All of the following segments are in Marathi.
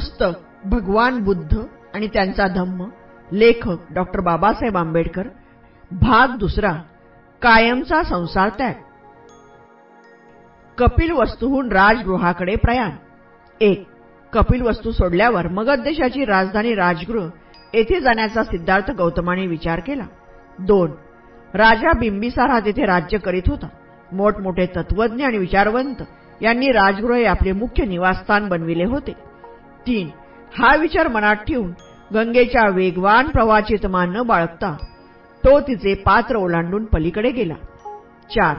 पुस्तक भगवान बुद्ध आणि त्यांचा धम्म. लेखक डॉक्टर बाबासाहेब आंबेडकर. भाग दुसरा कायमचा संसार त्याग. कपिल वस्तूहून राजगृहाकडे प्रयाण. एक कपिल वस्तू सोडल्यावर मगध देशाची राजधानी राजगृह येथे जाण्याचा सिद्धार्थ गौतमाने विचार केला. दोन राजा बिंबिसार हा तिथे राज्य करीत होता. मोठमोठे तत्वज्ञ आणि विचारवंत यांनी राजगृह हे आपले मुख्य निवासस्थान बनविले होते. तीन. हा विचार मनात ठेवून गंगेच्या वेगवान प्रवाहाची तमा न बाळगता तो तिचे पात्र ओलांडून पलीकडे गेला. चार.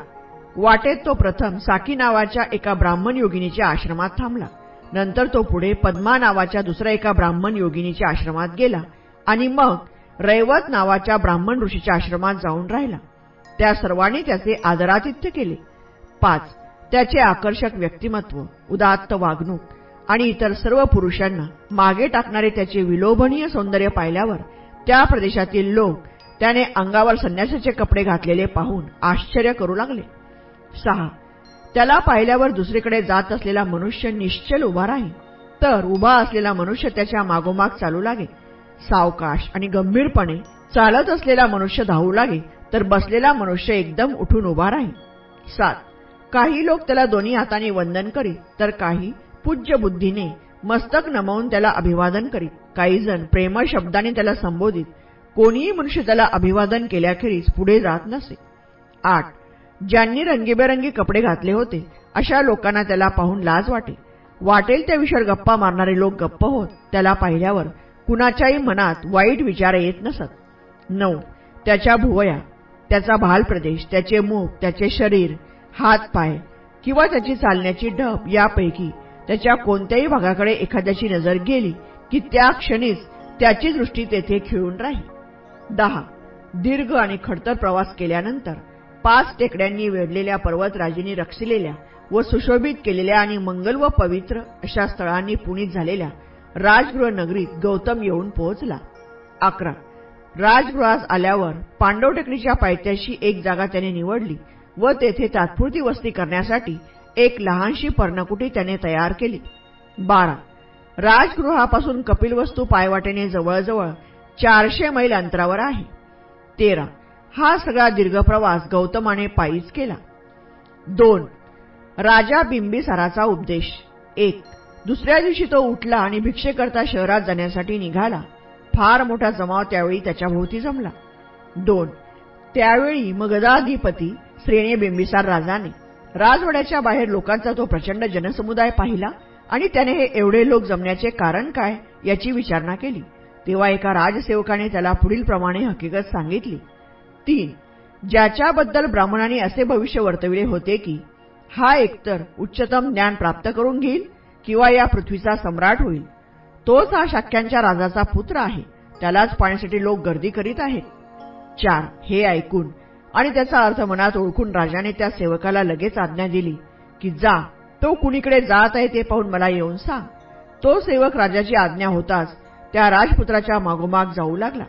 वाटेत तो प्रथम साकी नावाच्या एका ब्राह्मण योगिनीच्या आश्रमात थांबला. नंतर तो पुढे पद्मा नावाच्या दुसऱ्या एका ब्राह्मण योगिनीच्या आश्रमात गेला आणि मग रैवत नावाच्या ब्राह्मण ऋषीच्या आश्रमात जाऊन राहिला. त्या सर्वांनी त्याचे आदरातिथ्य केले. पाच. त्याचे आकर्षक व्यक्तिमत्व उदात्त वागणूक आणि इतर सर्व पुरुषांना मागे टाकणारे त्याचे विलोभनीय सौंदर्य पाहिल्यावर त्या प्रदेशातील लोक त्याने अंगावर संन्यासाचे कपडे घातलेले पाहून आश्चर्य करू लागले. सहा. त्याला पाहिल्यावर दुसरीकडे जात असलेला मनुष्य निश्चल उभा राहील. तर उभा असलेला मनुष्य त्याच्या मागोमाग चालू लागे. सावकाश आणि गंभीरपणे चालत असलेला मनुष्य धावू लागे तर बसलेला मनुष्य एकदम उठून उभा राहील. सात. काही लोक त्याला दोन्ही हाताने वंदन करीत तर काही पूज्य बुद्धीने मस्तक नमवून त्याला अभिवादन करीत. काही जण प्रेमळ शब्दाने त्याला संबोधित. कोणीही मनुष्य त्याला अभिवादन केल्याखेरीज पुढे जात नसे. आठ. ज्यांनी रंगीबेरंगी कपडे घातले होते अशा लोकांना त्याला पाहून लाज वाटे. वाटेल त्या विषयावर गप्पा मारणारे लोक गप्प होत. त्याला पाहिल्यावर कुणाच्याही मनात वाईट विचार येत नसत. नऊ. त्याच्या भुवया त्याचा भाल प्रदेश त्याचे मुख त्याचे शरीर हात पाय किंवा त्याची चालण्याची ढप यापैकी त्याच्या कोणत्याही भागाकडे एखाद्याची नजर गेली की त्या क्षणीच त्याची दृष्टी तेथे खिळून राही. दहा. दीर्घ आणि खडतर प्रवास केल्यानंतर पाच टेकड्यांनी वेढलेल्या पर्वतराजींनी रक्षिलेल्या व सुशोभित केलेल्या आणि मंगल व पवित्र अशा स्थळांनी पुणित झालेल्या राजगृह नगरीत गौतम येऊन पोहोचला. अकरा. राजगृहास आल्यावर पांडव टेकडीच्या पायथ्याशी एक जागा त्याने निवडली व तेथे तात्पुरती वस्ती करण्यासाठी एक लहानशी पर्णकुटी त्याने तयार केली. बारा. राजगृहापासून कपिलवस्तू पायवाटेने जवळजवळ चारशे मैल अंतरावर आहे. तेरा. हा सगळा दीर्घ प्रवास गौतमाने पायीच केला. दोन. राजा बिंबिसाराचा उपदेश. एक. दुसऱ्या दिवशी तो उठला आणि भिक्षेकरता शहरात जाण्यासाठी निघाला. फार मोठा जमाव त्यावेळी त्याच्याभोवती जमला. दोन. त्यावेळी मगधाधिपती श्रेणी बिंबिसार राजाने. राजवाड्याच्या बाहेर लोकांचा तो प्रचंड जनसमुदाय पाहिला आणि त्याने हे एवढे लोक जमण्याचे कारण काय याची विचारणा केली. तेव्हा एका राजसेवकाने त्याला पुढील प्रमाणे हकीकत सांगितली. तीन ज्याच्याबद्दल ब्राह्मणांनी असे भविष्य वर्तविले होते की हा एकतर उच्चतम ज्ञान प्राप्त करून घेईल किंवा या पृथ्वीचा सम्राट होईल. तोच हा शाक्यांच्या राजाचा पुत्र आहे. त्यालाच पाण्यासाठी लोक गर्दी करीत आहेत. चार हे ऐकून आणि त्याचा अर्थ मनात ओळखून राजाने त्या सेवकाला लगेच आज्ञा दिली की जा तो कुणीकडे जात आहे ते पाहून मला येऊन सांग. तो सेवक राजाची आज्ञा होताच त्या राजपुत्राच्या मागोमाग जाऊ लागला.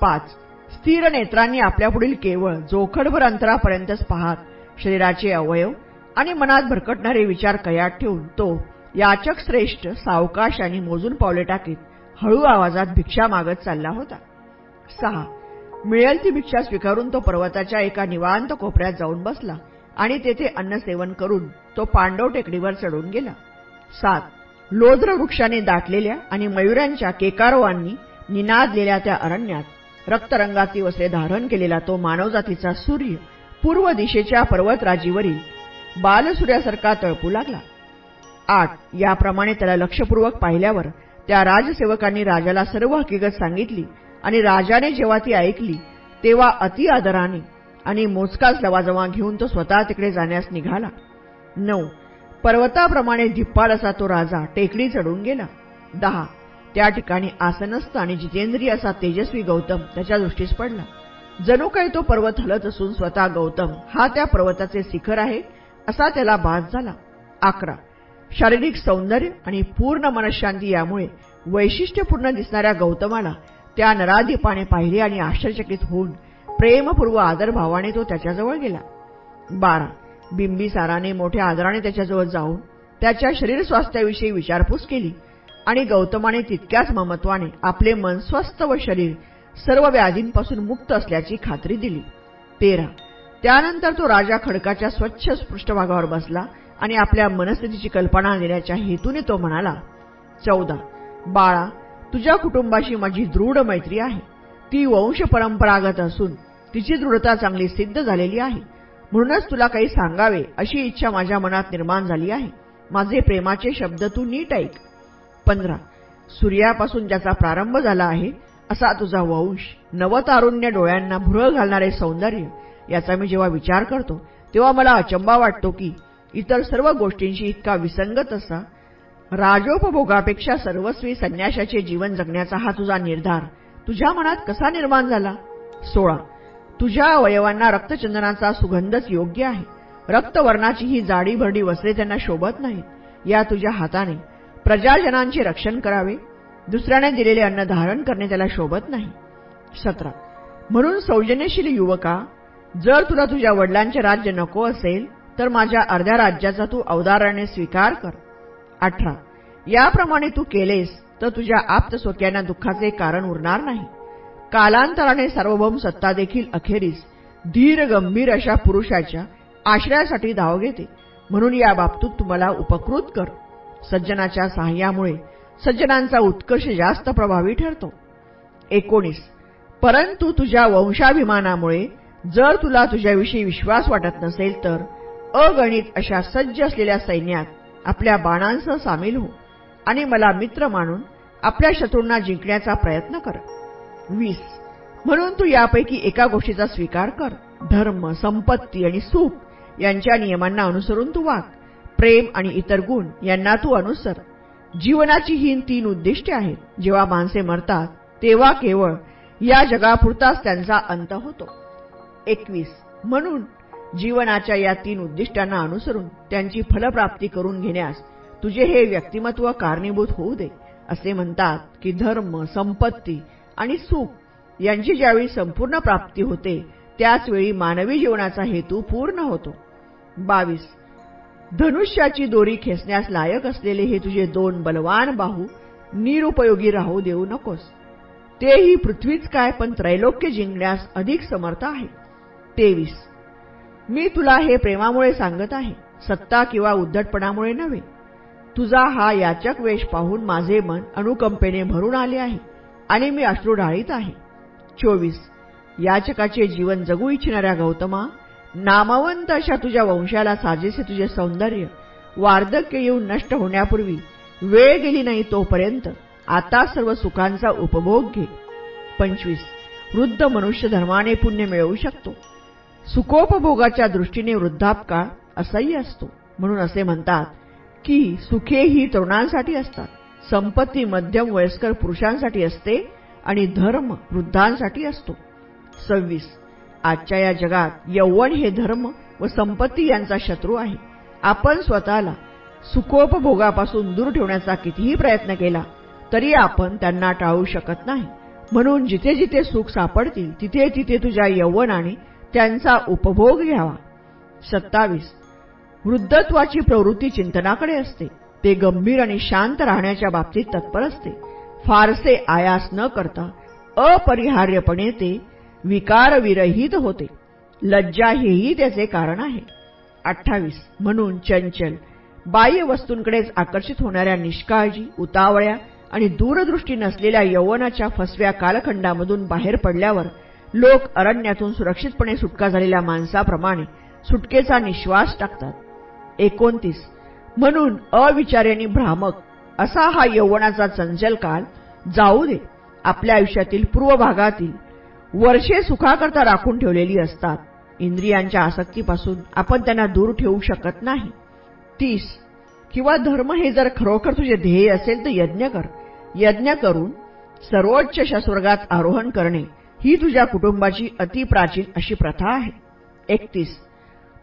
पाच स्थिर नेत्रांनी आपल्यापुढील केवळ जोखडभर अंतरापर्यंतच पाहत शरीराचे अवयव आणि मनात भरकटणारे विचार कयात ठेवून तो याचक श्रेष्ठ सावकाश आणि मोजून पावले टाकीत हळू आवाजात भिक्षा मागत चालला होता. सहा मिळेल ती भिक्षा स्वीकारून तो पर्वताच्या एका निवांत कोपऱ्यात जाऊन बसला आणि तेथे अन्न सेवन करून तो पांडव टेकडीवर चढून गेला. सात. लोद्र वृक्षाने दाटलेल्या आणि मयुरांच्या केकारवांनी निनादलेल्या त्या अरण्यात रक्तरंगाची वस्त्रे धारण केलेला तो मानवजातीचा सूर्य पूर्व दिशेच्या पर्वतराजीवरील बालसूर्यासारखा तळपू लागला. आठ. याप्रमाणे त्याला लक्षपूर्वक पाहिल्यावर त्या राजसेवकांनी राजाला सर्व हकीकत सांगितली आणि राजाने जेव्हा ती ऐकली तेव्हा अति आदराने आणि मोजकाच लवाजमा घेऊन तो स्वतः तिकडे जाण्यास निघाला. नऊ. पर्वताप्रमाणे धिप्पाल असा तो राजा टेकडी चढून गेला. दहा. त्या ठिकाणी आसनस्थ आणि जितेंद्रिय असा तेजस्वी गौतम त्याच्या दृष्टीस पडला. जणू काही तो पर्वत हलत असून स्वतः गौतम हा त्या पर्वताचे शिखर आहे असा त्याला भास झाला. अकरा. शारीरिक सौंदर्य आणि पूर्ण मनशांती यामुळे वैशिष्ट्यपूर्ण दिसणाऱ्या गौतमाला त्या नराधीपाने पाहिले आणि आश्चर्यचकित होऊन प्रेमपूर्व आदरभावाने तो त्याच्याजवळ गेला. बारा. बिंबिसाराने मोठ्या आदराने त्याच्याजवळ जाऊन त्याच्या शरीर स्वास्थ्याविषयी विचारपूस केली आणि गौतमाने तितक्याच ममत्वाने आपले मन स्वस्थ व शरीर सर्व व्याधींपासून मुक्त असल्याची खात्री दिली. तेरा. त्यानंतर तो राजा खडकाच्या स्वच्छ पृष्ठभागावर बसला आणि आपल्या मनस्थितीची कल्पना देण्याच्या हेतूने तो म्हणाला चौदा. बाळा तुझ्या कुटुंबाशी माझी दृढ मैत्री आहे. ती वंश परंपरागत असून तिची दृढता चांगली सिद्ध झालेली आहे. म्हणूनच तुला काही सांगावे अशी इच्छा माझ्या मनात निर्माण झाली आहे. माझे प्रेमाचे शब्द तू नीट ऐक. पंधरा. सूर्यापासून ज्याचा प्रारंभ झाला आहे असा तुझा वंश नवतारुण्य डोळ्यांना भुरळ घालणारे सौंदर्य याचा मी जेव्हा विचार करतो तेव्हा मला अचंबा वाटतो की इतर सर्व गोष्टींशी इतका विसंगत असा राजोपभोगापेक्षा सर्वस्वी संन्याशाचे जीवन जगण्याचा हा तुझा निर्धार. तुझ्या मनात कसा निर्माण झाला? सोळा. तुझ्या अवयवांना रक्तचंदनाचा सुगंधच योग्य आहे. रक्तवर्णाची ही जाडी भरडी वस्त्रे त्यांना शोभत नाहीत. या तुझ्या हाताने प्रजाजनांचे रक्षण करावे. दुसऱ्याने दिलेले अन्न धारण करणे त्याला शोभत नाही. सतरा. म्हणून सौजन्यशील युवका जर तुला तुझ्या वडिलांचे राज्य नको असेल तर माझ्या अर्ध्या राज्याचा तू अवदाराने स्वीकार कर. अठरा. याप्रमाणे तू केलेस तर तुझ्या आप्त स्वक्यांना दुःखाचे कारण उरणार नाही. कालांतराने सार्वभौम सत्ता देखील अखेरीस धीर गंभीर अशा पुरुषाच्या आश्रयासाठी धाव घेते. म्हणून या बाबतीत तुम्हाला उपकृत कर. सज्जनाच्या सहाय्यामुळे सज्जनांचा उत्कर्ष जास्त प्रभावी ठरतो. एकोणीस. परंतु तुझ्या वंशाभिमानामुळे जर तुला तुझ्याविषयी विश्वास वाटत नसेल तर अगणित अशा सज्ज असलेल्या सैन्यात आपल्या बाणांसह सामील हो आणि मला मित्र मानून आपल्या शत्रूंना जिंकण्याचा प्रयत्न कर. वीस. म्हणून तू यापैकी एका गोष्टीचा स्वीकार कर. धर्म संपत्ती आणि सुख यांच्या नियमांना अनुसरून तू वाग. प्रेम आणि इतर गुण यांना तू अनुसर. जीवनाची ही तीन उद्दिष्टे आहेत. जेव्हा माणसे मरतात तेव्हा केवळ या जगापुरताच त्यांचा अंत होतो. एकवीस. म्हणून जीवनाच्या या तीन उद्दिष्टांना अनुसरून त्यांची फलप्राप्ती करून घेण्यास तुझे हे व्यक्तिमत्व कारणीभूत होऊ दे असे म्हणतात की धर्म संपत्ती आणि सुख यांची ज्यावेळी संपूर्ण प्राप्ती होते त्याचवेळी मानवी जीवनाचा हेतू पूर्ण होतो. बावीस. धनुष्याची दोरी खेचण्यास लायक असलेले हे तुझे दोन बलवान बाहू निरुपयोगी राहू देऊ नकोस. तेही पृथ्वीच काय पण त्रैलोक्य जिंकण्यास अधिक समर्थ आहे. तेवीस. मी तुला हे प्रेमामुळे सांगत आहे. सत्ता किंवा उद्धटपणामुळे नव्हे. तुझा हा याचक वेश पाहून माझे मन अनुकंपेने भरून आले आहे आणि मी अश्रू ढाळीत आहे. चोवीस. याचकाचे जीवन जगू इच्छिणाऱ्या गौतमा नामवंत अशा तुझ्या वंशाला साजेसे तुझे सौंदर्य वार्धक्य येऊन नष्ट होण्यापूर्वी वेळ गेली नाही तोपर्यंत आता सर्व सुखांचा उपभोग घे. पंचवीस. वृद्ध मनुष्य धर्माने पुण्य मिळवू शकतो. सुखोपभोगाच्या दृष्टीने वृद्धापकाळ असाही असतो. म्हणून असे म्हणतात की सुखे ही तरुणांसाठी असतात. संपत्ती मध्यम वयस्कर पुरुषांसाठी असते आणि धर्म वृद्धांसाठी असतो. सव्वीस. आजच्या या जगात यौवन हे धर्म व संपत्ती यांचा शत्रू आहे. आपण स्वतःला सुखोपभोगापासून दूर ठेवण्याचा कितीही प्रयत्न केला तरी आपण त्यांना टाळू शकत नाही. म्हणून जिथे जिथे सुख सापडतील तिथे तिथे तुझ्या यौवनाने त्यांचा उपभोग घ्यावा. सत्तावीस. वृद्धत्वाची प्रवृत्ती चिंतनाकडे असते. ते गंभीर आणि शांत राहण्याच्या बाबतीत तत्पर असते. फारसे आयास न करता अपरिहार्यपणे ते विकारविरहित होते. लज्जा हेही त्याचे कारण आहे. अठ्ठावीस. म्हणून चंचल बाह्य वस्तूंकडेच आकर्षित होणाऱ्या निष्काळजी उतावळ्या आणि दूरदृष्टी नसलेल्या यौवनाच्या फसव्या कालखंडामधून बाहेर पडल्यावर लोक अरण्यातून सुरक्षितपणे सुटका झालेल्या माणसाप्रमाणे सुटकेचा निश्वास टाकतात. एकोणतीस. म्हणून अविचार्यानी भ्रामक असा हा यवनाचा चंचल काल जाऊ दे आपल्या आयुष्यातील पूर्व भागातील वर्षे सुखाकरता राखून ठेवलेली असतात. इंद्रियांच्या आसक्तीपासून आपण त्यांना दूर ठेवू शकत नाही. तीस. किंवा धर्म हे जर खरोखर तुझे ध्येय असेल तर यज्ञ कर. यज्ञ करून सर्वोच्च स्वर्गात आरोहण करणे ही तुझ्या कुटुंबाची अतिप्राचीन अशी प्रथा आहे. एकतीस.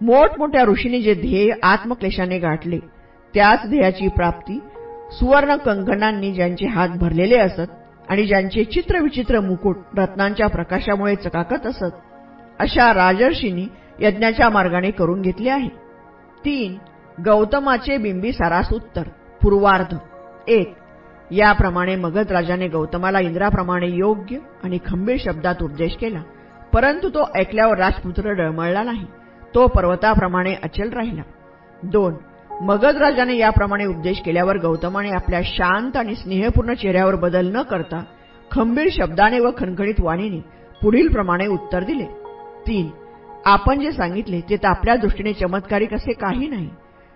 मोठमोठ्या ऋषीने जे ध्येय आत्मक्लेशाने गाठले त्याच ध्येयाची प्राप्ती सुवर्ण कंकणांनी ज्यांचे हात भरलेले असत आणि ज्यांचे चित्रविचित्र मुकुट रत्नांच्या प्रकाशामुळे चकाकत असत अशा राजर्षींनी यज्ञाच्या मार्गाने करून घेतले आहे. तीन. गौतमाचे बिंबी सारास उत्तर पूर्वार्ध. एक. याप्रमाणे मगध राजाने गौतमाला इंद्राप्रमाणे योग्य आणि खंबीर शब्दात उपदेश केला. परंतु तो ऐकल्यावर राजपुत्र डळमळला नाही. तो पर्वताप्रमाणे अचल राहिला. दोन मगध राजाने याप्रमाणे उपदेश केल्यावर गौतमाने आपल्या शांत आणि स्नेहपूर्ण चेहऱ्यावर बदल न करता खंबीर शब्दाने व खणखणीत वाणीने पुढील प्रमाणे उत्तर दिले. तीन आपण जे सांगितले ते तर आपल्या दृष्टीने चमत्कारिक असे काही नाही.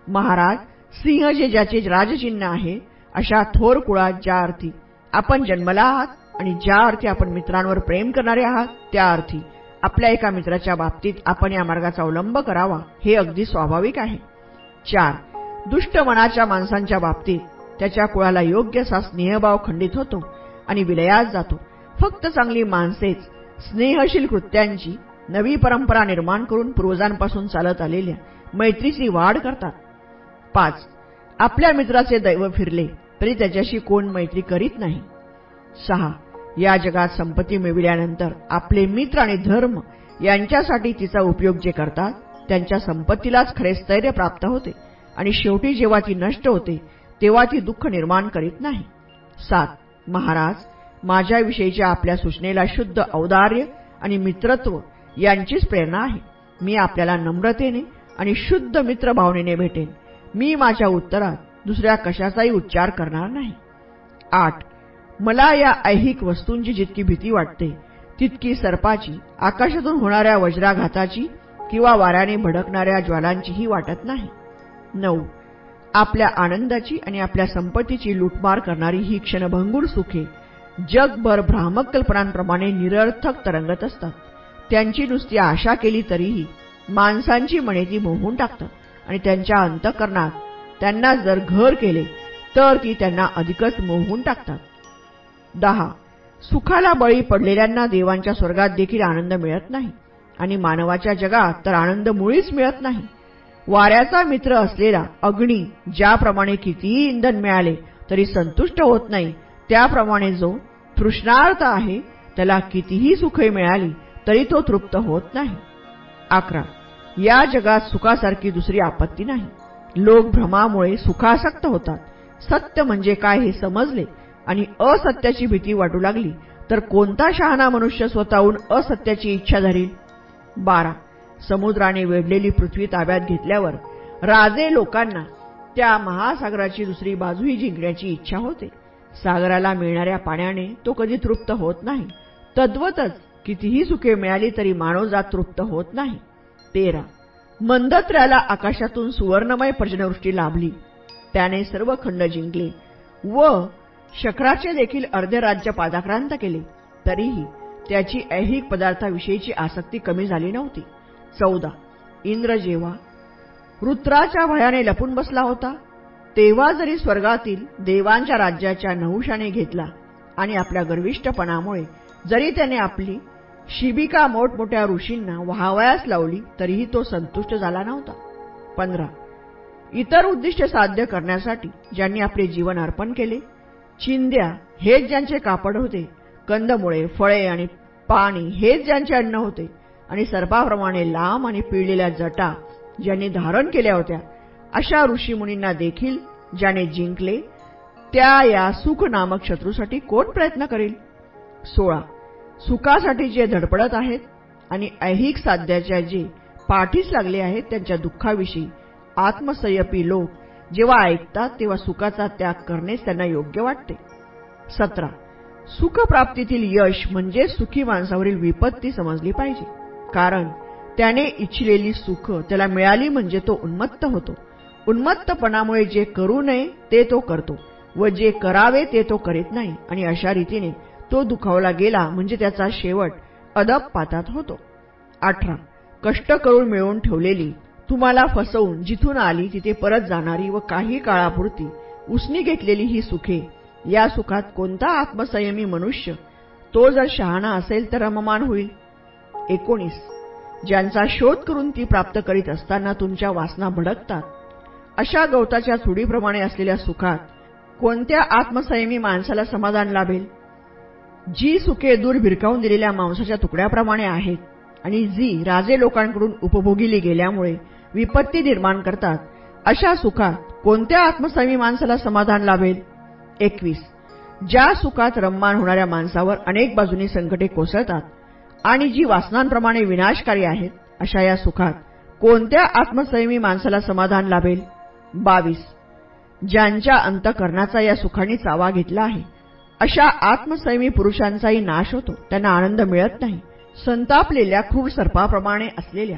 महाराज सिंह जे ज्याचे राजचिन्ह आहे अशा थोर कुळात ज्या अर्थी आपण जन्मला आहात आणि ज्या अर्थी आपण मित्रांवर प्रेम करणारे आहात त्या अर्थी आपल्या एका मित्राच्या बाबतीत आपण या मार्गाचा अवलंब करावा हे अगदी स्वाभाविक आहे. चार दुष्ट मनाच्या माणसांच्या बाबतीत त्याच्या कुळाला योग्य असा स्नेहभाव खंडित होतो आणि विलयास जातो. फक्त चांगली माणसेच स्नेहशील कृत्यांची नवी परंपरा निर्माण करून पूर्वजांपासून चालत आलेल्या मैत्रीची वाढ करतात. पाच आपल्या मित्राचे दैव फिरले तरी त्याच्याशी कोण मैत्री करीत नाही. सहा या जगात संपत्ती मिळविल्यानंतर आपले मित्र आणि धर्म यांच्यासाठी तिचा उपयोग जे करतात त्यांच्या संपत्तीलाच खरे स्थैर्य प्राप्त होते आणि शेवटी जेव्हा ती नष्ट होते तेव्हा ती दुःख निर्माण करीत नाही. सात महाराज माझ्याविषयीच्या आपल्या सूचनेला शुद्ध औदार्य आणि मित्रत्व यांचीच प्रेरणा आहे. मी आपल्याला नम्रतेने आणि शुद्ध मित्र भावनेने भेटेन. मी माझ्या उत्तरात दुसऱ्या कशाचाही उच्चार करणार नाही. आठ मला या ऐहिक वस्तूंची जितकी भीती वाटते तितकी सर्पाची आकाशातून होणाऱ्या वज्राघाताची किंवा वाऱ्याने भडकणाऱ्या ज्वालांचीही वाटत नाही. नऊ आपल्या आनंदाची आणि आपल्या संपत्तीची लुटमार करणारी ही क्षणभंगूर सुखे जगभर भ्रामक कल्पनांप्रमाणे निरर्थक तरंगत असतात. त्यांची नुसती आशा केली तरीही माणसांची मने ती मोहून टाकतात आणि त्यांच्या अंतकरणात त्यांना जर घर केले तर ती त्यांना अधिकच मोहून टाकतात. दहा. सुखाला बळी पडलेल्यांना देवांच्या स्वर्गात देखील आनंद मिळत नाही. आणि मानवाच्या जगात तर आनंद मुळीच मिळत नाही. वाऱ्याचा मित्र असलेला अग्नी ज्याप्रमाणे कितीही इंधन मिळाले तरी संतुष्ट होत नाही त्याप्रमाणे जो तृष्णार्थ आहे त्याला कितीही सुखे मिळाली तरी तो तृप्त होत नाही. अकरा. या जगात सुखासारखी दुसरी आपत्ती नाही. लोक भ्रमामुळे सुखासक्त होतात. सत्य म्हणजे काय हे समजले आणि असत्याची भीती वाटू लागली तर कोणता शहाणा मनुष्य स्वतःहून असत्याची इच्छा धरील? बारा. समुद्राने वेढलेली पृथ्वी ताब्यात घेतल्यावर राजे लोकांना त्या महासागराची दुसरी बाजूही जिंकण्याची इच्छा होते. सागराला मिळणाऱ्या पाण्याने तो कधी तृप्त होत नाही. तद्वतच कितीही सुखे मिळाली तरी मानवजात तृप्त होत नाही. तेरा. मंदत्र्याला आकाशातून सुवर्णमय पर्जनवृष्टी लाभली. त्याने सर्व खंड जिंकले व शक्राचे देखील अर्धे राज्य पादाक्रांत केले. तरीही त्याची ऐहिक पदार्थाविषयीची आसक्ती कमी झाली नव्हती. चौदा. इंद्र जेव्हा रुत्राच्या भयाने लपून बसला होता तेव्हा जरी स्वर्गातील देवांच्या राज्याच्या नहुशाने घेतला आणि आपल्या गर्विष्ठपणामुळे जरी त्याने आपली शिबिका मोठमोठ्या ऋषींना व्हावयास लावली तरीही तो संतुष्ट झाला नव्हता. पंधरा. इतर उद्दिष्ट साध्य करण्यासाठी ज्यांनी आपले जीवन अर्पण केले चिंद्या हेच ज्यांचे कापड होते कंदमुळे फळे आणि पाणी हेच ज्यांचे अन्न होते आणि सर्पाप्रमाणे लांब आणि पिळलेल्या जटा ज्यांनी धारण केल्या होत्या अशा ऋषीमुनींना देखील ज्याने जिंकले त्या या सुख नामक शत्रूसाठी कोण प्रयत्न करेल? सोळा. सुखासाठी जे धडपडत आहेत आणि ऐहिक साध्याच्या जे पाठीस लागले आहेत त्यांच्या दुःखाविषयी आत्मसंयपी लोक जेव्हा ऐकतात तेव्हा सुखाचा त्याग करणे त्यांना योग्य वाटते. सतरा. सुखप्राप्तीतील यश म्हणजे सुखी माणसावरील विपत्ती समजली पाहिजे. कारण त्याने इच्छिलेली सुख त्याला मिळाली म्हणजे तो उन्मत्त होतो. उन्मत्तपणामुळे जे करू नये ते तो करतो व जे करावे ते तो करीत नाही. आणि अशा रीतीने तो दुखावला गेला म्हणजे त्याचा शेवट अदब पातात होतो. अठरा. कष्ट करून मिळवून ठेवलेली तुम्हाला फसवून जिथून आली तिथे परत जाणारी व काही काळापुरती उसनी घेतलेली ही सुखे या सुखात कोणता आत्मसंयमी मनुष्य? तो जर शहाणा असेल तर रममान होईल. एकोणीस. ज्यांचा शोध करून ती प्राप्त करीत असताना तुमच्या वासना भडकतात. अशा गवताच्या चुडीप्रमाणे असलेल्या सुखात कोणत्या आत्मसंयमी माणसाला समाधान लाभेल? जी सुखे दूर भिरकावून दिलेल्या मांसाच्या तुकड्याप्रमाणे आहेत आणि जी राजे लोकांकडून उपभोगिली गेल्यामुळे विपत्ती निर्माण करतात अशा सुखात कोणत्या आत्मसमी माणसाला समाधान लाभेल? एकवीस. ज्या सुखात रम्मान होणाऱ्या माणसावर अनेक बाजूनी संकटे कोसळतात आणि जी वासनांप्रमाणे विनाशकारी आहेत अशा या सुखात कोणत्या आत्मसंयमी माणसाला समाधान लाभेल? बावीस. ज्यांच्या अंतकरणाचा या सुखांनी चावा घेतला आहे अशा आत्मसंयमी पुरुषांचाही नाश होतो. त्यांना आनंद मिळत नाही. संतापलेल्या क्रूर सर्पाप्रमाणे असलेल्या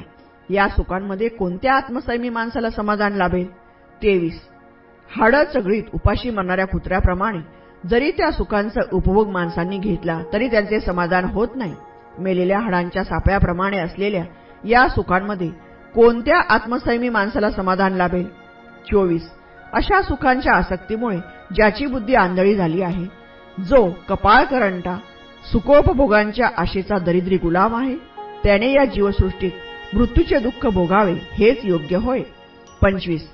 या सुखांमध्ये कोणत्या आत्मसंयमी माणसाला समाधान लाभेल? तेवीस. हाडं चगळीत उपाशी मरणाऱ्या कुत्र्याप्रमाणे जरी त्या सुखांचा उपभोग माणसांनी घेतला तरी त्यांचे समाधान होत नाही. मेलेल्या हाडांच्या सापळ्याप्रमाणे असलेल्या या सुखांमध्ये कोणत्या आत्मसंयमी माणसाला समाधान लाभेल? चोवीस. अशा सुखांच्या आसक्तीमुळे ज्याची बुद्धी आंधळी झाली आहे जो कपाळ करंटा सुखोपभोगांच्या आशेचा दरिद्री गुलाम आहे त्याने या जीवसृष्टीत मृत्यूचे दुःख भोगावे हेच योग्य होय. पंचवीस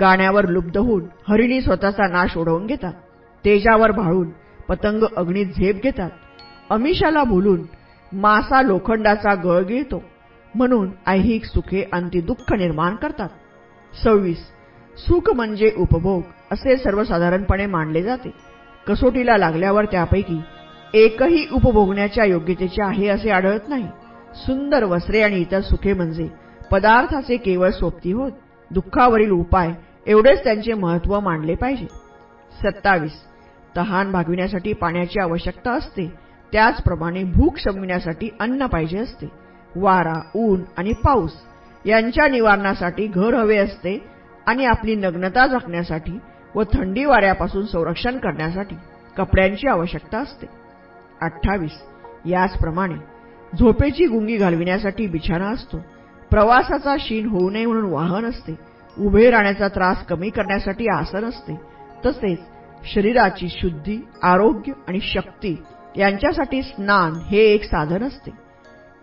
गाण्यावर लुब्ध होऊन हरिणी स्वतःचा नाश ओढवून घेतात. तेजावर भाळून पतंग अग्नीत झेप घेतात. अमिषाला भुलून मासा लोखंडाचा गळ गिळतो. म्हणून ऐहिक सुखे अंती दुःख निर्माण करतात. सव्वीस सुख म्हणजे उपभोग असे सर्वसाधारणपणे मानले जाते. कसोटीला लागल्यावर त्यापैकी एकही उपभोगण्याच्या योग्यतेचे आहे असे आढळत नाही. सुंदर वस्त्रे आणि इतर सुखे म्हणजे पदार्थाचे केवळ सोबती होत. दुःखावरील उपाय एवढेच त्यांचे महत्त्व मानले पाहिजे. सत्तावीस. तहान भागविण्यासाठी पाण्याची आवश्यकता असते. त्याचप्रमाणे भूक शमविण्यासाठी अन्न पाहिजे असते. वारा ऊन आणि पाऊस यांच्या निवारणासाठी घर हवे असते आणि आपली नग्नता जखण्यासाठी व थंडी वाऱ्यापासून संरक्षण करण्यासाठी कपड्यांची आवश्यकता असते. अठ्ठावीस. याचप्रमाणे झोपेची गुंगी घालविण्यासाठी बिछाना असतो. प्रवासाचा शीन होऊ नये म्हणून वाहन असते. उभे राहण्याचा त्रास कमी करण्यासाठी आसन असते. तसेच शरीराची शुद्धी आरोग्य आणि शक्ती यांच्यासाठी स्नान हे एक साधन असते.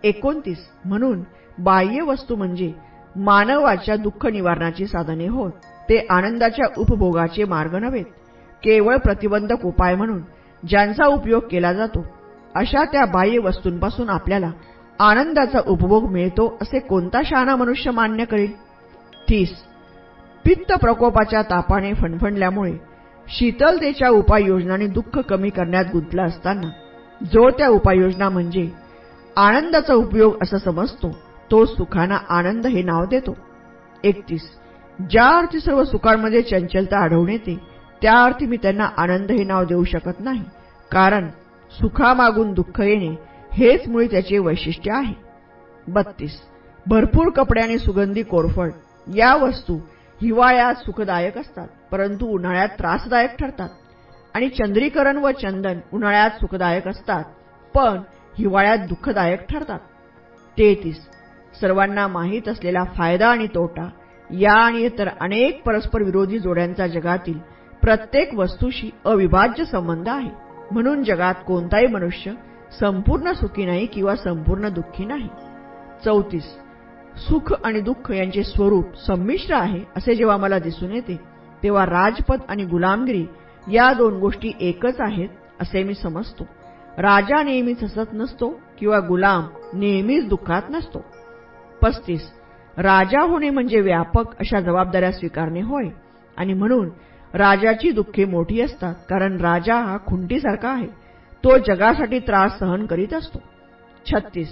एकोणतीस. म्हणून बाह्य वस्तू म्हणजे मानवाच्या दुःख निवारणाची साधने होत ते आनंदाच्या उपभोगाचे मार्ग नव्हेत. केवळ प्रतिबंधक उपाय म्हणून ज्यांचा उपयोग केला जातो अशा त्या बाह्य वस्तूंपासून आपल्याला आनंदाचा उपभोग मिळतो असे कोणता शहाणा मनुष्य मान्य करेल? तीस. पित्त प्रकोपाच्या तापाने फणफणल्यामुळे शीतलतेच्या उपाययोजनांनी दुःख कमी करण्यात गुंतला असताना जो त्या उपाययोजना म्हणजे आनंदाचा उपयोग असं समजतो तो सुखाना आनंद हे नाव देतो. एकतीस. ज्या अर्थी सर्व सुखांमध्ये चंचलता आढळून येते त्या अर्थी मी त्यांना आनंद हे नाव देऊ शकत नाही. कारण सुखामागून दुःख येणे हेच मुळे त्याचे वैशिष्ट्य आहे. बत्तीस. भरपूर कपडे आणि सुगंधी कोरफड या वस्तू हिवाळ्यात सुखदायक असतात परंतु उन्हाळ्यात त्रासदायक ठरतात. आणि चंद्रीकरण व चंदन उन्हाळ्यात सुखदायक असतात पण हिवाळ्यात दुःखदायक ठरतात. तेहतीस. सर्वांना माहीत असलेला फायदा आणि तोटा या आणि इतर अनेक परस्पर विरोधी जोड्यांचा जगातील प्रत्येक वस्तूशी अविभाज्य संबंध आहे. म्हणून जगात कोणताही मनुष्य संपूर्ण सुखी नाही किंवा संपूर्ण दुःखी नाही. चौतीस. सुख आणि दुःख यांचे स्वरूप संमिश्र आहे असे जेव्हा मला दिसून येते तेव्हा राजपद आणि गुलामगिरी या दोन गोष्टी एकच आहेत असे मी समजतो. राजा नेहमीच हसत नसतो किंवा गुलाम नेहमीच दुःखात नसतो. पस्तीस. राजा होणे म्हणजे व्यापक अशा जबाबदाऱ्या स्वीकारणे होय. आणि म्हणून राजाची दुःखे मोठी असतात कारण राजा हा खुंटीसारखा आहे. तो जगासाठी त्रास सहन करीत असतो. छत्तीस.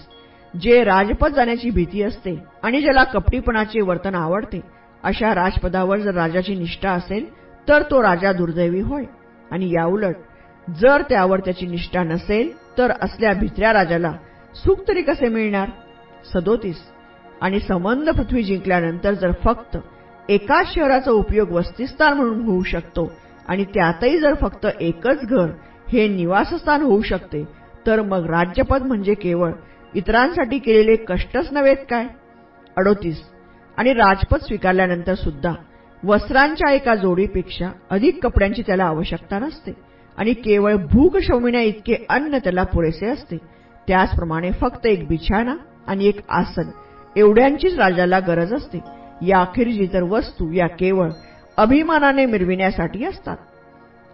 जे राजपद जाण्याची भीती असते आणि ज्याला कपटीपणाचे वर्तन आवडते अशा राजपदावर जर राजाची निष्ठा असेल तर तो राजा दुर्दैवी होय. आणि याउलट जर त्यावर त्याची निष्ठा नसेल तर असल्या भित्र्या राजाला सुख तरी कसे मिळणार? सदोतीस. आणि संबंध पृथ्वी जिंकल्यानंतर जर फक्त एकाच शहराचा उपयोग वस्तीस्थान म्हणून होऊ शकतो आणि त्यातही जर फक्त एकच घर हे निवासस्थान होऊ शकते तर मग राज्यपद म्हणजे केवळ इतरांसाठी केलेले कष्टच नव्हेत काय? अडोतीस. आणि राजपद स्वीकारल्यानंतर सुद्धा वस्त्रांच्या एका जोडीपेक्षा अधिक कपड्यांची त्याला आवश्यकता नसते आणि केवळ भूक शमविण्या इतके अन्न त्याला पुरेसे असते. त्याचप्रमाणे फक्त एक बिछाना आणि एक आसन एवढ्यांचीच राजाला गरज असते. याखेरीज तर वस्तू या केवळ अभिमानाने मिरविण्यासाठी असतात.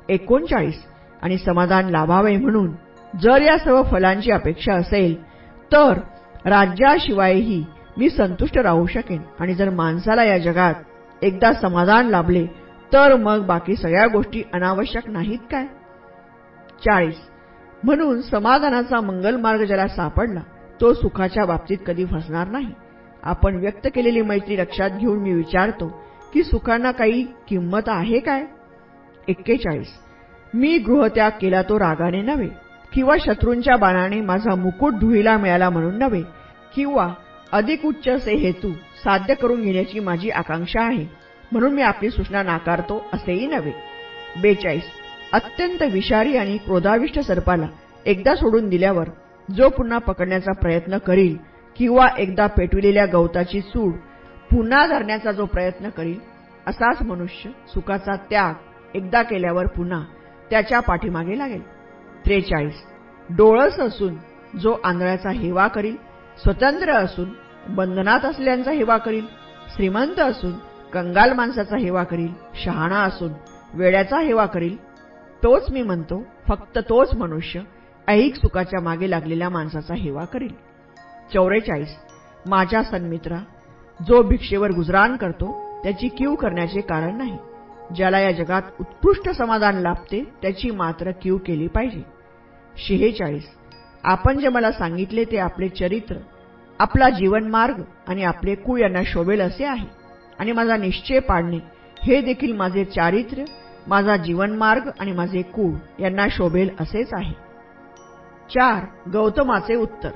एकोणचाळीस आणि समाधान लाभावे म्हणून जर या सर्व फलांची अपेक्षा असेल तर राज्याशिवायही मी संतुष्ट राहू शकेन. आणि जर माणसाला या जगात एकदा समाधान लाभले तर मग बाकी सगळ्या गोष्टी अनावश्यक नाहीत काय? चाळीस म्हणून समाधानाचा मंगल मार्ग ज्याला सापडला तो सुखाच्या बाबतीत कधी फसणार नाही. आपण व्यक्त केलेली मैत्री लक्षात घेऊन मी विचारतो की सुखांना काही किंमत आहे काय? एक्केचाळीस. मी गृहत्याग केला तो रागाने नव्हे किंवा शत्रूंच्या बाणाने माझा मुकुट धुळीला मिळाला म्हणून नव्हे किंवा अधिक उच्च असे हेतू साध्य करून घेण्याची माझी आकांक्षा आहे म्हणून मी आपली सूचना नाकारतो असेही नव्हे. बेचाळीस. अत्यंत विषारी आणि क्रोधाविष्ट सर्पाला एकदा सोडून दिल्यावर जो पुन्हा पकडण्याचा प्रयत्न करील किंवा एकदा पेटविलेल्या गवताची सूड पुन्हा धरण्याचा जो प्रयत्न करील असाच मनुष्य सुखाचा त्याग एकदा केल्यावर पुन्हा त्याच्या पाठीमागे लागेल. त्रेचाळीस. डोळस असून जो आंधळ्याचा हेवा करील स्वतंत्र असून बंधनात असल्यांचा हेवा करील श्रीमंत असून कंगाल माणसाचा हेवा करील शहाणा असून वेड्याचा हेवा करील तोच मी म्हणतो फक्त तोच मनुष्य ऐहिक सुखाच्या मागे लागलेल्या माणसाचा हेवा करील. चौवेचाळीस माझ्या सन्मित्रा जो भिक्षेवर गुजराण करतो त्याची कीव करण्याचे कारण नाही. ज्याला या जगात उत्कृष्ट समाधान लाभते त्याची मात्र कीव केली पाहिजे. शेहेचाळीस. आपण जे मला सांगितले ते आपले चरित्र आपला जीवनमार्ग आणि आपले कुळ यांना शोभेल असे आहे. आणि माझा निश्चय पाडणे हे देखील माझे चारित्र्य माझा जीवनमार्ग आणि माझे कुळ यांना शोभेल असेच आहे. चार. गौतमाचे उत्तर.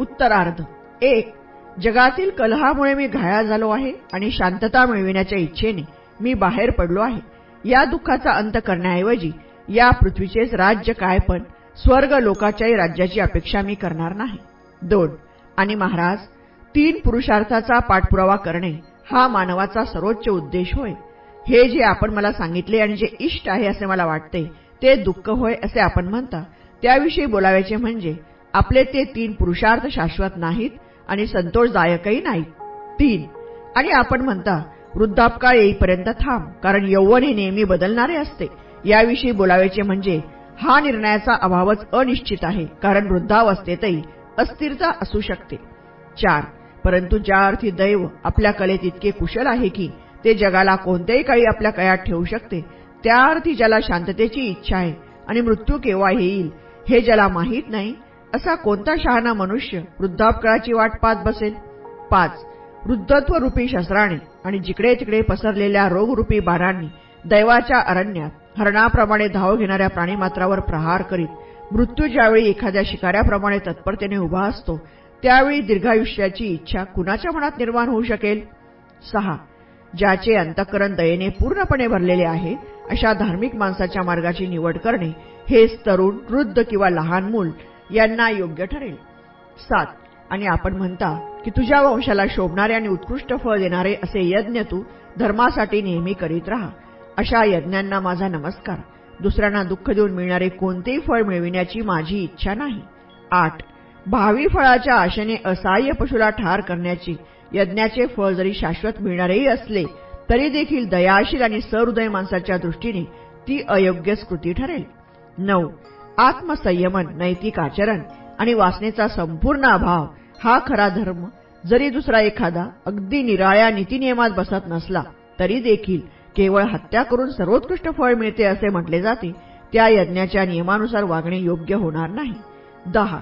उत्तरार्ध. एक जगातील कलहामुळे मी घायाळ झालो आहे आणि शांतता मिळविण्याच्या इच्छेने मी बाहेर पडलो आहे. या दुःखाचा अंत करण्याऐवजी या पृथ्वीचेच राज्य काय पण स्वर्ग लोकाच्याही राज्याची अपेक्षा मी करणार नाही. दोन आणि महाराज तीन पुरुषार्थाचा पाठपुरावा करणे हा मानवाचा सर्वोच्च उद्देश होय. हे जे आपण मला सांगितले आणि जे इष्ट आहे असे मला वाटते ते दुःख होय असे आपण म्हणता. त्याविषयी बोलावायचे म्हणजे आपले ते तीन पुरुषार्थ शाश्वत नाहीत आणि संतोषदायकही नाहीत. तीन. आणि आपण म्हणता वृद्धापकाळ येईपर्यंत थांब कारण यौवन हे नेहमी बदलणारे असते. याविषयी बोलावायचे म्हणजे हा निर्णयाचा अभावच अनिश्चित आहे कारण वृद्धावस्थेतही अस्थिरता असू शकते. चार. परंतु ज्या अर्थी दैव आपल्या कलेत इतके कुशल आहे की ते जगाला कोणत्याही काळी आपल्या कयात ठेवू शकते त्या अर्थी ज्याला शांततेची इच्छा आहे आणि मृत्यू केव्हा येईल हे ज्याला माहीत नाही असा कोणता शहाणा मनुष्य वृद्धापकाळाची वाट पाहत बसेल? पाच. वृद्धत्व रूपी शस्त्राने आणि जिकडे तिकडे पसरलेल्या रोगरूपी बाणांनी दैवाच्या अरण्यात हरणाप्रमाणे धाव घेणाऱ्या प्राणीमात्रावर प्रहार करीत मृत्यू ज्यावेळी एखाद्या शिकाऱ्याप्रमाणे तत्परतेने उभा असतो त्यावेळी दीर्घायुष्याची इच्छा कुणाच्या मनात निर्माण होऊ शकेल? सहा. ज्याचे अंतःकरण दयेने पूर्णपणे भरलेले आहे अशा धार्मिक माणसाच्या मार्गाची निवड करणे हेच तरुण वृद्ध किंवा लहान मूल यांना योग्य ठरेल. सात आणि आपण म्हणता की तुझ्या वंशाला शोभणारे आणि उत्कृष्ट फळ देणारे असे यज्ञ तू धर्मासाठी नेहमी करीत राहा. अशा यज्ञांना माझा नमस्कार. दुसऱ्यांना दुःख देऊन मिळणारे कोणतेही फळ मिळविण्याची माझी इच्छा नाही. आठ भावी फळाच्या आशेने असहाय्य पशुला ठार करण्याची यज्ञाचे फळ जरी शाश्वत मिळणारेही असले तरी देखील दयाशील आणि सहृदय माणसाच्या दृष्टीने ती अयोग्य स्कृती ठरेल. नऊ आत्मसंयमन नैतिक आचरण आणि वासनेचा संपूर्ण अभाव हा खरा धर्म जरी दुसरा एखादा अगदी निराळ्या नीतिनियमात बसत नसला तरी देखील केवळ हत्या करून सर्वोत्कृष्ट फळ मिळते असे म्हटले जाते त्या यज्ञाच्या नियमानुसार वागणे योग्य होणार नाही. दहा.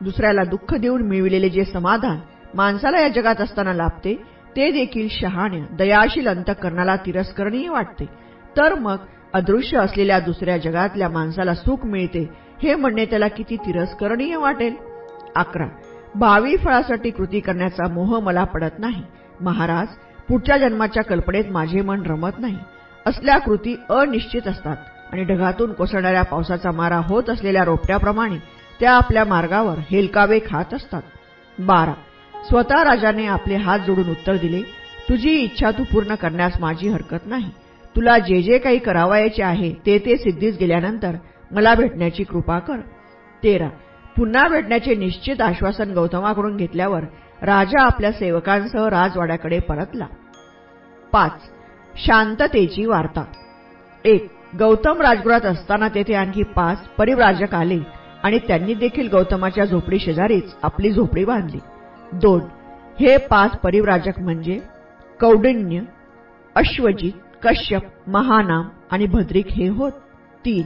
दुसऱ्याला दुःख देऊन मिळविलेले जे समाधान माणसाला या जगात असताना लाभते ते देखील शहाण्या दयाशील अंतकरणाला तिरस्करणीय वाटते. तर मग अदृश्य असलेल्या दुसऱ्या जगातल्या माणसाला सुख मिळते हे म्हणणे त्याला किती तिरस्करणीय वाटेल. अकरा. भावी फळासाठी कृती करण्याचा मोह मला पडत नाही. महाराज पुढच्या जन्माच्या कल्पनेत माझे मन रमत नाही. असल्या कृती अनिश्चित असतात आणि ढगातून कोसळणाऱ्या पावसाचा मारा होत असलेल्या रोपट्याप्रमाणे त्या आपल्या मार्गावर हेलकावे खात असतात. बारा. स्वतः राजाने आपले हात जोडून उत्तर दिले तुझी इच्छा तू पूर्ण करण्यास माझी हरकत नाही. तुला जे जे काही करावायचे आहे ते ते सिद्धीस गेल्यानंतर मला भेटण्याची कृपा कर. तेरा. पुन्हा भेटण्याचे निश्चित आश्वासन गौतमाकडून घेतल्यावर राजा आपल्या सेवकांसह राजवाड्याकडे परतला. पाच. शांततेची वार्ता. एक. गौतम राजगृहात असताना तेथे आणखी पाच परिव्राजक आले आणि त्यांनी देखील गौतमाच्या झोपडी शेजारीच आपली झोपडी बांधली. दोन. हे पाच परिव्राजक म्हणजे कौडिन्य अश्वजित कश्यप महानाम आणि भद्रिक हे होत. तीन.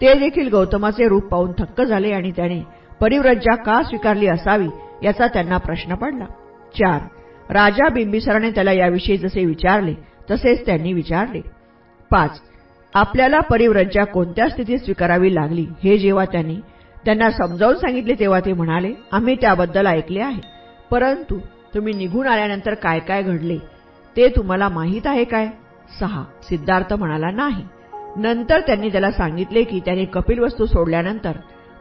ते देखील गौतमाचे रूप पाहून थक्क झाले आणि त्याने परिव्रज्जा का स्वीकारली असावी याचा त्यांना प्रश्न पडला. चार. राजा बिंबिसाराने त्याला याविषयी जसे विचारले तसेच त्यांनी विचारले. पाच. आपल्याला परिव्रज्जा कोणत्या स्थितीत स्वीकारावी लागली हे जेव्हा त्यांनी त्यांना समजावून सांगितले तेव्हा ते म्हणाले आम्ही त्याबद्दल ऐकले आहे. परंतु तुम्ही निघून आल्यानंतर काय काय घडले ते तुम्हाला माहीत आहे काय? सहा. सिद्धार्थ म्हणाला नाही. नंतर त्यांनी त्याला सांगितले की त्याने कपिलवस्तू सोडल्यानंतर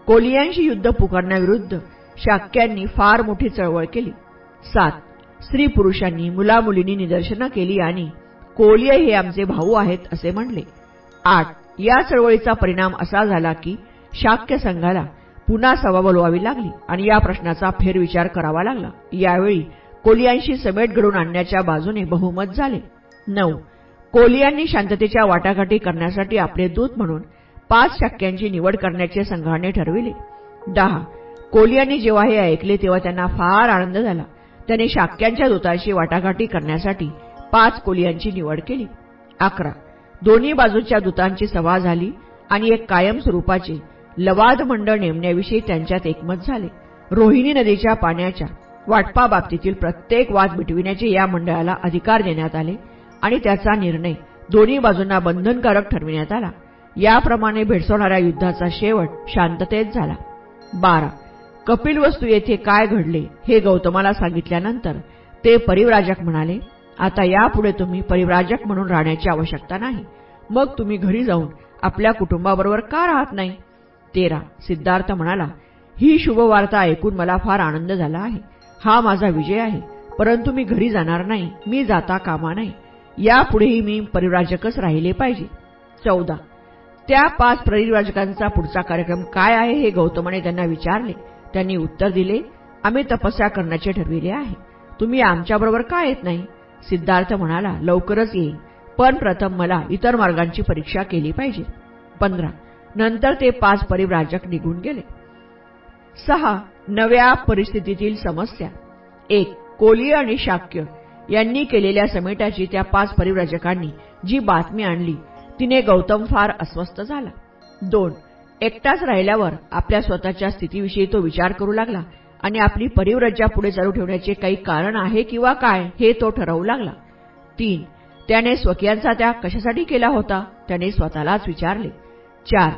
कोलियांशी युद्ध पुकारण्याविरुद्ध शाक्यांनी फार मोठी चळवळ केली. सात. स्त्री पुरुषांनी मुलामुलींनी निदर्शनं केली आणि कोलिय हे आमचे भाऊ आहेत असे म्हणले. आठ. या चळवळीचा परिणाम असा झाला की शाक्य संघाला पुन्हा सभा बोलवावी लागली आणि या प्रश्नाचा फेरविचार करावा लागला. यावेळी कोलियांशी समेट घडून आणण्याच्या बाजूने बहुमत झाले. नऊ. कोलियांनी शांततेच्या वाटाघाटी करण्यासाठी आपले दूत म्हणून पाच शाक्यांची निवड करण्याचे संघाने ठरविले. दहा कोलियांनी जेव्हा हे ऐकले तेव्हा त्यांना फार आनंद झाला. त्याने शाक्यांच्या दूतांशी वाटाघाटी करण्यासाठी पाच कोलियांची निवड केली. अकरा दोन्ही बाजूच्या दूतांची सभा झाली आणि एक कायम स्वरूपाचे लवाद मंडळ नेमण्याविषयी त्यांच्यात एकमत झाले. रोहिणी नदीच्या पाण्याच्या वाटपाबाबतीतील प्रत्येक वाद मिटविण्याचे या मंडळाला अधिकार देण्यात आले. आणि त्याचा निर्णय दोन्ही बाजूंना बंधनकारक ठरविण्यात आला. याप्रमाणे भेडसवणाऱ्या युद्धाचा शेवट शांततेत झाला. बारा. कपिल वस्तू येथे काय घडले हे गौतमाला सांगितल्यानंतर ते परिव्राजक म्हणाले आता यापुढे तुम्ही परिव्राजक म्हणून राहण्याची आवश्यकता नाही. मग तुम्ही घरी जाऊन आपल्या कुटुंबाबरोबर का राहत नाही? तेरा. सिद्धार्थ म्हणाला ही शुभवार्ता ऐकून मला फार आनंद झाला आहे. हा माझा विजय आहे. परंतु मी घरी जाणार नाही. मी जाता कामा नाही यापुढेही मी परिव्राजकच राहिले पाहिजे. चौदा. त्या पाच परिव्राजकांचा पुढचा कार्यक्रम काय आहे हे गौतमाने त्यांना विचारले. त्यांनी उत्तर दिले आम्ही तपस्या करण्याचे ठरविले आहे. तुम्ही आमच्याबरोबर का येत नाही? सिद्धार्थ म्हणाला लवकरच येईल पण प्रथम मला इतर मार्गांची परीक्षा केली पाहिजे. पंधरा. नंतर ते पाच परिव्राजक निघून गेले. सहा. नव्या परिस्थितीतील समस्या. एक. कोली आणि शाक्य. यांनी केलेल्या समेटाची त्या पाच परिव्राजकांनी जी बातमी आणली तिने गौतम फार अस्वस्थ झाला. दोन एकटाच राहिल्यावर आपल्या स्वतःच्या स्थितीविषयी तो विचार करू लागला आणि आपली परिव्रज्जा पुढे चालू ठेवण्याचे काही कारण आहे किंवा काय हे तो ठरवू लागला. तीन त्याने स्वकीयांचा त्या कशासाठी केला होता त्याने स्वतःलाच विचारले. चार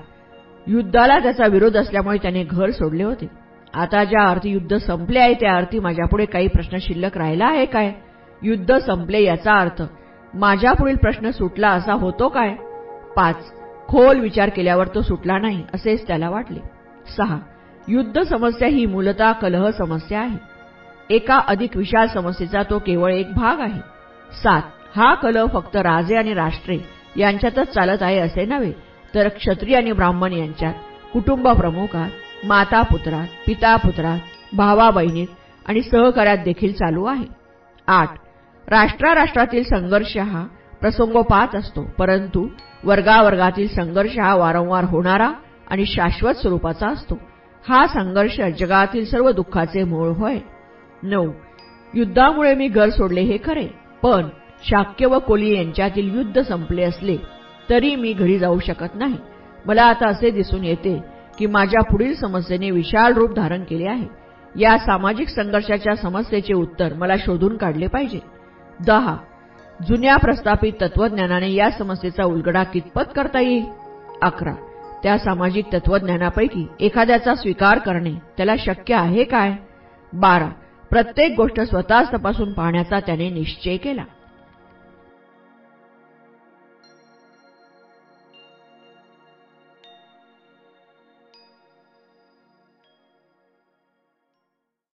युद्धाला त्याचा विरोध असल्यामुळे त्याने घर सोडले होते. आता ज्या अर्थी युद्ध संपले आहे त्या अर्थी माझ्यापुढे काही प्रश्न शिल्लक राहिला आहे काय? युद्ध संपले याचा अर्थ माझ्या पुढील प्रश्न सुटला असा होतो काय? पाच खोल विचार केल्यावर तो सुटला नाही असेच त्याला वाटले. सहा युद्ध समस्या ही मूलतः कलह समस्या आहे. एका अधिक विशाल समस्येचा तो केवळ एक भाग आहे. सात हा कलह फक्त राजे आणि राष्ट्रे यांच्यातच चालत आहे असे नव्हे तर क्षत्रिय आणि ब्राह्मण यांच्यात कुटुंब प्रमुखात माता पुत्रात पिता पुत्रात भावा बहिणीत आणि सहकार्यात देखील चालू आहे. आठ राष्ट्राराष्ट्रातील संघर्ष हा प्रसंगोपात असतो. परंतु वर्गावर्गातील संघर्ष हा वारंवार होणारा आणि शाश्वत स्वरूपाचा असतो. हा संघर्ष जगातील सर्व दुःखाचे मूळ होय. नऊ. युद्धामुळे मी घर सोडले हे खरे. पण शाक्य व कोली यांच्यातील युद्ध संपले असले तरी मी घरी जाऊ शकत नाही. मला आता असे दिसून येते की माझ्या पुढील समस्येने विशाल रूप धारण केले आहे. या सामाजिक संघर्षाच्या समस्येचे उत्तर मला शोधून काढले पाहिजे. दहा. जुन्या प्रस्थापित तत्वज्ञानाने या समस्येचा उलगडा कितपत करता येईल? अकरा. त्या सामाजिक तत्वज्ञानापैकी एखाद्याचा स्वीकार करणे त्याला शक्य आहे काय? बारा. प्रत्येक गोष्ट स्वतःच तपासून पाहण्याचा त्याने निश्चय केला.